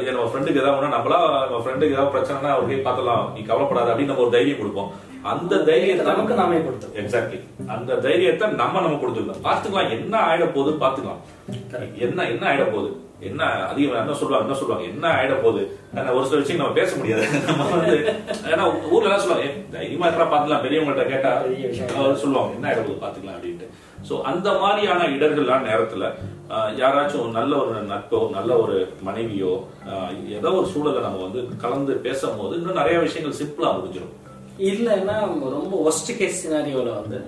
இது நம்ம ஃப்ரெண்டுக்கு ஏதாவது ஒண்ணா நம்மளா நம்ம ஃப்ரெண்டுக்கு ஏதாவது பிரச்சனைனா ஒரு கை பார்த்தலாம் நீ கவலைப்படாத அப்படின்னு நம்ம ஒரு தைரியம் கொடுப்போம். அந்த தைரியத்தை நமக்கு நாமே கொடுத்தோம் எக்ஸாக்ட்லி அந்த தைரியத்தை நம்ம நம்ம கொடுத்துக்கலாம் பாத்துக்கலாம் என்ன ஆயிட போகுது பாத்துக்கலாம் என்ன என்ன ஆயிட போகுது? என்ன அதிகம் என்ன சொல்லுவாங்க என்ன சொல்லுவாங்க? என்ன ஆயிட போகுது? ஒரு சில விஷயம் நம்ம பேச முடியாது. நம்ம வந்து ஏன்னா ஊர்ல எல்லாம் சொல்லுவாங்க "ஏய், தைரியமா இருக்கா பாத்துக்கலாம் பெரியவங்கள்ட்ட கேட்டா சொல்லுவாங்க என்ன ஆயிட போகுது? பாத்துக்கலாம் அப்படின்ட்டு. சோ அந்த மாதிரியான இடர்கள்லாம் நேரத்துல யாராச்சும் நல்ல ஒரு நட்போ நல்ல ஒரு மனைவியோ ஏதோ ஒரு சூழலை நம்ம வந்து கலந்து பேசும்போது இன்னும் நிறைய விஷயங்கள் சிம்பிளா முடிஞ்சிடும் இல்லைன்னா ரொம்ப ஒஸ்ட் கேஸ் சினாரியோல வந்து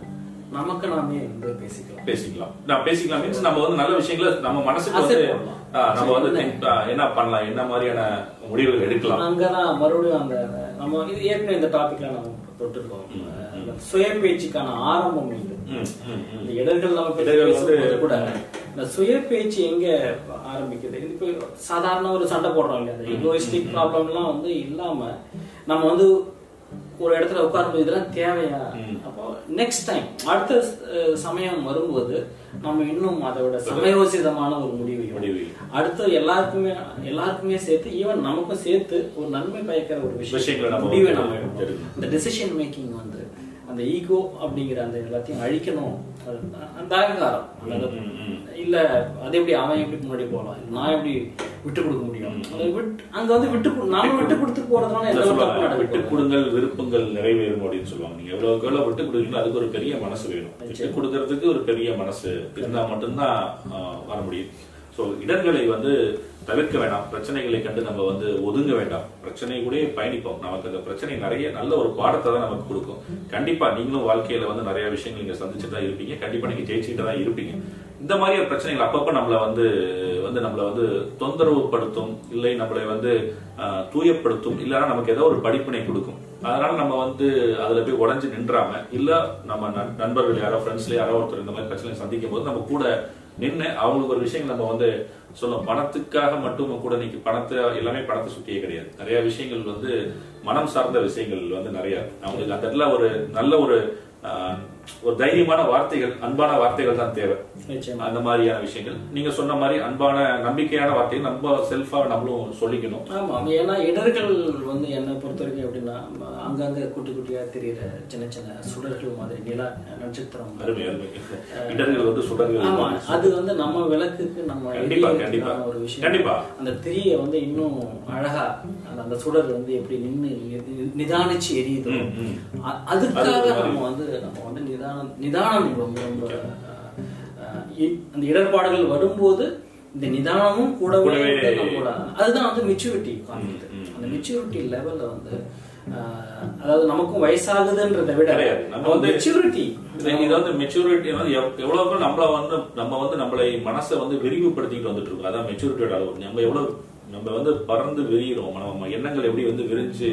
நமக்கு நாமே வந்து பேசிக்கலாம். பேசிக்கலாம். நான் பேசிக்கலாம் மீன்ஸ் நம்ம வந்து நல்ல விஷயங்களை நம்ம மனசுக்கு வந்து நம்ம வந்து என்ன? பண்ணலாம் என்ன மாதிரியான முடிவுகள் எடுக்கலாம். அங்கதான் மறுபடியும் அந்த நம்ம இது ஏற்கனவே இந்த டாபிக்ல நம்ம தொட்டிருக்கோம். சுய பேச்சுக்கான ஆரம்பம் இது. இந்த இடர்கள் நம்ம கூட இந்த சுய பேச்சு எங்க ஆரம்பிக்குது? இப்போ சாதாரண ஒரு சண்டை போடுறோம் இல்லையா? ஈகோயிஸ்டிக் ப்ராப்ளம்லாம் வந்து இல்லாம நம்ம வந்து ஒரு இடத்துல உட்காரும்போது இதெல்லாம் தேவையா. அப்போ நெக்ஸ்ட் டைம் அடுத்த சமயம் வரும்போது நம்ம இன்னும் அதோட சமயோசிதமான ஒரு முடிவு. அடுத்து எல்லாருக்குமே எல்லாருக்குமே சேர்த்து ஈவன் நமக்கும் சேர்த்து ஒரு நன்மை பயக்கிற ஒரு விஷயம் முடிவை நம்ம. இந்த டெசிஷன் மேக்கிங் வந்து அந்த ஈகோ அப்படிங்கிற அந்த எல்லாத்தையும் அழிக்கணும். அந்த அகங்காரம். இல்ல அது எப்படி அவன் எப்படி முன்னாடி போகலாம்? நான் எப்படி விட்டு கொடுக்க முடியும்? அங்க வந்து விட்டு நாம விட்டு கொடுத்து போறதுனால விட்டு கொடுங்கள் விருப்பங்கள் நிறைவேறும் அப்படின்னு சொல்லுவாங்க. நீங்க எவ்வளவுக்கு எவ்வளவு விட்டு கொடுக்கீங்களோ அதுக்கு ஒரு பெரிய மனசு வேணும். விட்டு கொடுக்கறதுக்கு ஒரு பெரிய மனசு இருந்தா மட்டும்தான் வர முடியும். சோ இடர்களை வந்து தவிர்க்க வேண்டாம். பிரச்சனைகளை கண்டு நம்ம வந்து ஒதுங்க வேண்டாம். பிரச்சனை கூட பயணிப்போம். நமக்கு அந்த பிரச்சனை நிறைய நல்ல ஒரு பாடத்தை தான் நமக்கு கொடுக்கும். கண்டிப்பா நீங்களும் வாழ்க்கையில வந்து நிறைய விஷயங்கள் நீங்க சந்திச்சுட்டு தான் இருப்பீங்க. கண்டிப்பா நீங்க ஜெயிச்சுட்டு தான் இருப்பீங்க. இந்த மாதிரியான பிரச்சனைகள் அப்பப்ப நம்மள வந்து வந்து நம்மளை வந்து தொந்தரவுப்படுத்தும் இல்லை நம்மளை வந்து ஆஹ், தூயப்படுத்தும் இல்லைன்னா நமக்கு ஏதோ ஒரு படிப்பினை கொடுக்கும். அதனால நம்ம வந்து அதுல போய் உடஞ்சு நின்றாம இல்ல நம்ம நண்பர்கள் யாரோ ஃப்ரெண்ட்ஸ்ல யாரோ ஒருத்தர் இந்த மாதிரி பிரச்சனை சந்திக்கும் போது நம்ம கூட நின்று அவங்களுக்கு ஒரு விஷயம் நம்ம வந்து சொல்லும் பணத்துக்காக மட்டும் கூட இன்னைக்கு பணத்தை எல்லாமே பணத்தை சுற்றியே கிடையாது. நிறைய விஷயங்கள் வந்து மனம் சார்ந்த விஷயங்கள் வந்து நிறைய அவங்களுக்கு அந்த இடத்துல ஒரு நல்ல ஒரு ஒரு தைரியமான வார்த்தைகள் அன்பான வார்த்தைகள் தான் தேவை. அந்த மாதிரியான விஷயங்கள். நீங்க சொன்ன மாதிரி அன்பான நம்பிக்கையான வார்த்தைகள் நம்ம செல்ஃபா நம்மளும் சொல்லிக்கணும். ஆமா ஏன்னா இடர்கள் வந்து என்னை பொறுத்த வரைக்கும் எப்படின்னா அங்கங்க குட்டி குட்டியா தெரியுற சின்ன சின்ன சுடர்கள் மாதிரி நிலா நட்சத்திரம். அருமை அருமை. இடர்கள் வந்து சுடர்கள் ஆமா அது வந்து நம்ம விளக்குக்கு நம்ம கண்டிப்பா, கண்டிப்பா. ஒரு விஷயம். கண்டிப்பா. அந்த திரியை வந்து இன்னும் அழகா அந்த சுடர் வந்து எப்படி நின்னு நி- நிதானிச்சு எரியுதோ அதுக்காக நம்ம வந்து நம்ம வந்து நிதானம் நிதானம் ரொம்ப ரொம்ப அந்த இடர்பாடுகள் வரும்போது இந்த நிதானமும் கூடவே நம்மளோட அதுதான் வந்து மெச்சூரிட்டி ம். அந்த மெச்சூரிட்டி லெவல்ல வந்து அதாவது நமக்கும் வயசாகுதுன்றதை விட. நம்ம வந்து மெச்சூரிட்டி வந்து மெச்சூரிட்டி வந்து எவ்- எவ்வளவுக்கு நம்மள வந்து நம்ம வந்து நம்மளை மனசை வந்து விரிவுபடுத்திக்கிட்டு வந்துட்டு இருக்கோம் அதான் மெச்சூரிட்டியோட அளவு. நம்ம எவ்வளவு நம்ம வந்து பறந்து விரிகிறோம் நம்ம எண்ணங்கள் எப்படி வந்து விரிஞ்சு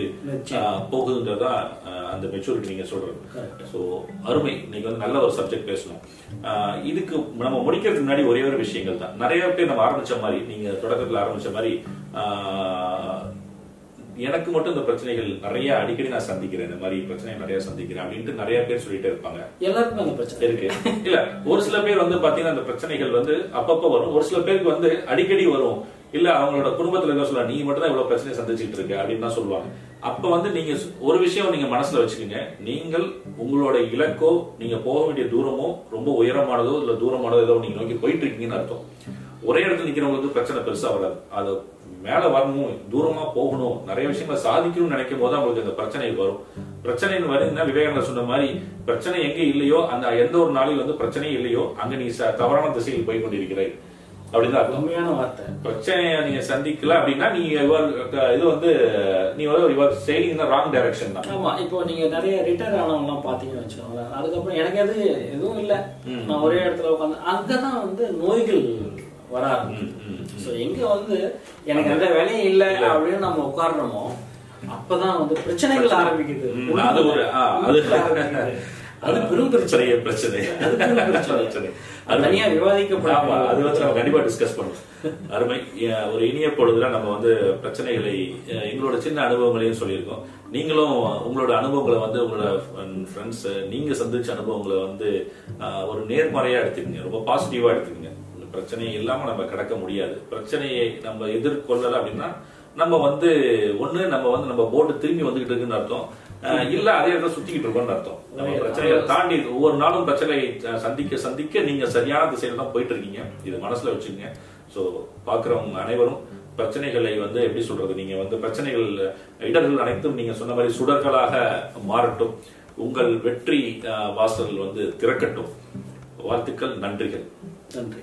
போகுதுன்றதா அந்த மெச்சூரிட்டி நீங்க சொல்றது. Correct. ஸோ அருமை. இன்னைக்கு வந்து நல்ல ஒரு சப்ஜெக்ட் பேசணும். இதுக்கு நம்ம முடிக்கிறதுக்கு முன்னாடி ஒரே ஒரு விஷயங்கள் தான். நிறைய பேர் நம்ம ஆரம்பிச்ச மாதிரி நீங்க தொடக்கத்துல ஆரம்பிச்ச மாதிரி எனக்கு மட்டும் இந்த பிரச்சனைகள் நிறைய அடிக்கடி நான் சந்திக்கிறேன். இந்த மாதிரி பிரச்சனை நிறைய சந்திக்கிறேன் அப்படின்ட்டு நிறைய பேர் சொல்லிட்டே இருப்பாங்க. எல்லாருக்கும் அந்த பிரச்சனை. இருக்கு. இல்ல ஒரு சில பேர் வந்து பாத்தீங்கன்னா அந்த பிரச்சனைகள் வந்து அப்பப்ப வரும். ஒரு சில பேருக்கு வந்து அடிக்கடி வரும். இல்ல அவங்களோட குடும்பத்துல இருக்க சொல்ல நீ மட்டும் தான் இவ்வளவு பிரச்சனை சந்திச்சுட்டு இருக்க அப்படின்னு தான் சொல்லுவாங்க. அப்ப வந்து நீங்க ஒரு விஷயம் நீங்க மனசுல வச்சுக்கோங்க. நீங்கள் உங்களோட இலக்கோ நீங்க போக வேண்டிய தூரமோ ரொம்ப உயரமானதோ இல்ல தூரமானதோ ஏதோ நீங்க நோக்கி போயிட்டு இருக்கீங்கன்னு அர்த்தம். ஒரே இடத்துல நிக்கிறவங்களுக்கு பிரச்சனை பெருசா வராது. அது மேல வரணும் தூரமா போகணும் நிறைய விஷயங்களை சாதிக்கணும்னு நினைக்கும் போது அவங்களுக்கு அந்த பிரச்சனை வரும். பிரச்சனைன்னு வருதுன்னா விவேகானந்தர் சொன்ன மாதிரி பிரச்சனை எங்க இல்லையோ அந்த எந்த ஒரு நாளில் வந்து பிரச்சனையே இல்லையோ அங்க நீ ச- தவறான திசையில் போய் கொண்டிருக்கிறாய். அப்படின்னு உண்மையான வார்த்தை. பிரச்சனையை நீங்க சந்திக்கல அப்படின்னா நீ இவர் இது வந்து நீ வந்து இவர் செயலிங் ராங் டைரக்ஷன் தான். ஆமா இப்போ நீங்க நிறைய ரிட்டையர் ஆனவங்க எல்லாம் பாத்தீங்கன்னு வச்சுக்கோங்களேன். அதுக்கப்புறம் எனக்கு எது எதுவும் இல்ல. நான் ஒரே இடத்துல உட்காந்து அங்கதான் வந்து நோய்கள் வர ஆரம்பிக்கும் சோ எங்க வந்து எனக்கு எந்த வேலையும் இல்ல அப்படின்னு நம்ம உட்கார்றோமோ அப்பதான் வந்து பிரச்சனைகள் ஆரம்பிக்குது. அது ஒரு அது. அது பெரும் பிரச்சனை. பிரச்சனை. அது பெரும் பிரச்சனை. அது தனியா. ஆமா அது வந்து நம்ம கண்டிப்பா டிஸ்கஸ் பண்ணுவோம். அருமை. ஒரு இனிய பொழுதுல நம்ம வந்து பிரச்சனைகளை எங்களோட சின்ன அனுபவங்களையும் சொல்லியிருக்கோம். நீங்களும் உங்களோட அனுபவங்களை வந்து உங்களோட ஃப்ரெண்ட்ஸ் நீங்க சந்திச்ச அனுபவங்களை வந்து ஒரு நேர்மறையா எடுத்துக்கங்க. ரொம்ப பாசிட்டிவா எடுத்துக்கங்க. பிரச்சனை இல்லாம நம்ம கடக்க முடியாது. பிரச்சனையை நம்ம எதிர்கொள்ளல அப்படின்னா நம்ம வந்து ஒண்ணு நம்ம வந்து நம்ம போட்டு திரும்பி வந்துகிட்டு இருக்குன்னு அர்த்தம். இல்ல அதே இடத்துல சுத்திக்கிட்டு இருக்கோம்னு அர்த்தம். நம்ம பிரச்சனைகளை தாண்டி ஒவ்வொரு நாளும் பிரச்சனை அஹ், சந்திக்க சந்திக்க நீங்க சரியான திசையில தான் போயிட்டு இருக்கீங்க இது மனசுல வச்சுக்கங்க. சோ பாக்குறவங்க அனைவரும் பிரச்சனைகளை வந்து எப்படி சொல்றது? நீங்க வந்து பிரச்சனைகள் இடர்கள் அனைத்தும் நீங்க சொன்ன மாதிரி சுடர்களாக மாறட்டும். உங்கள் வெற்றி வாசல் வந்து திறக்கட்டும். வாழ்த்துக்கள் நன்றிகள். நன்றி.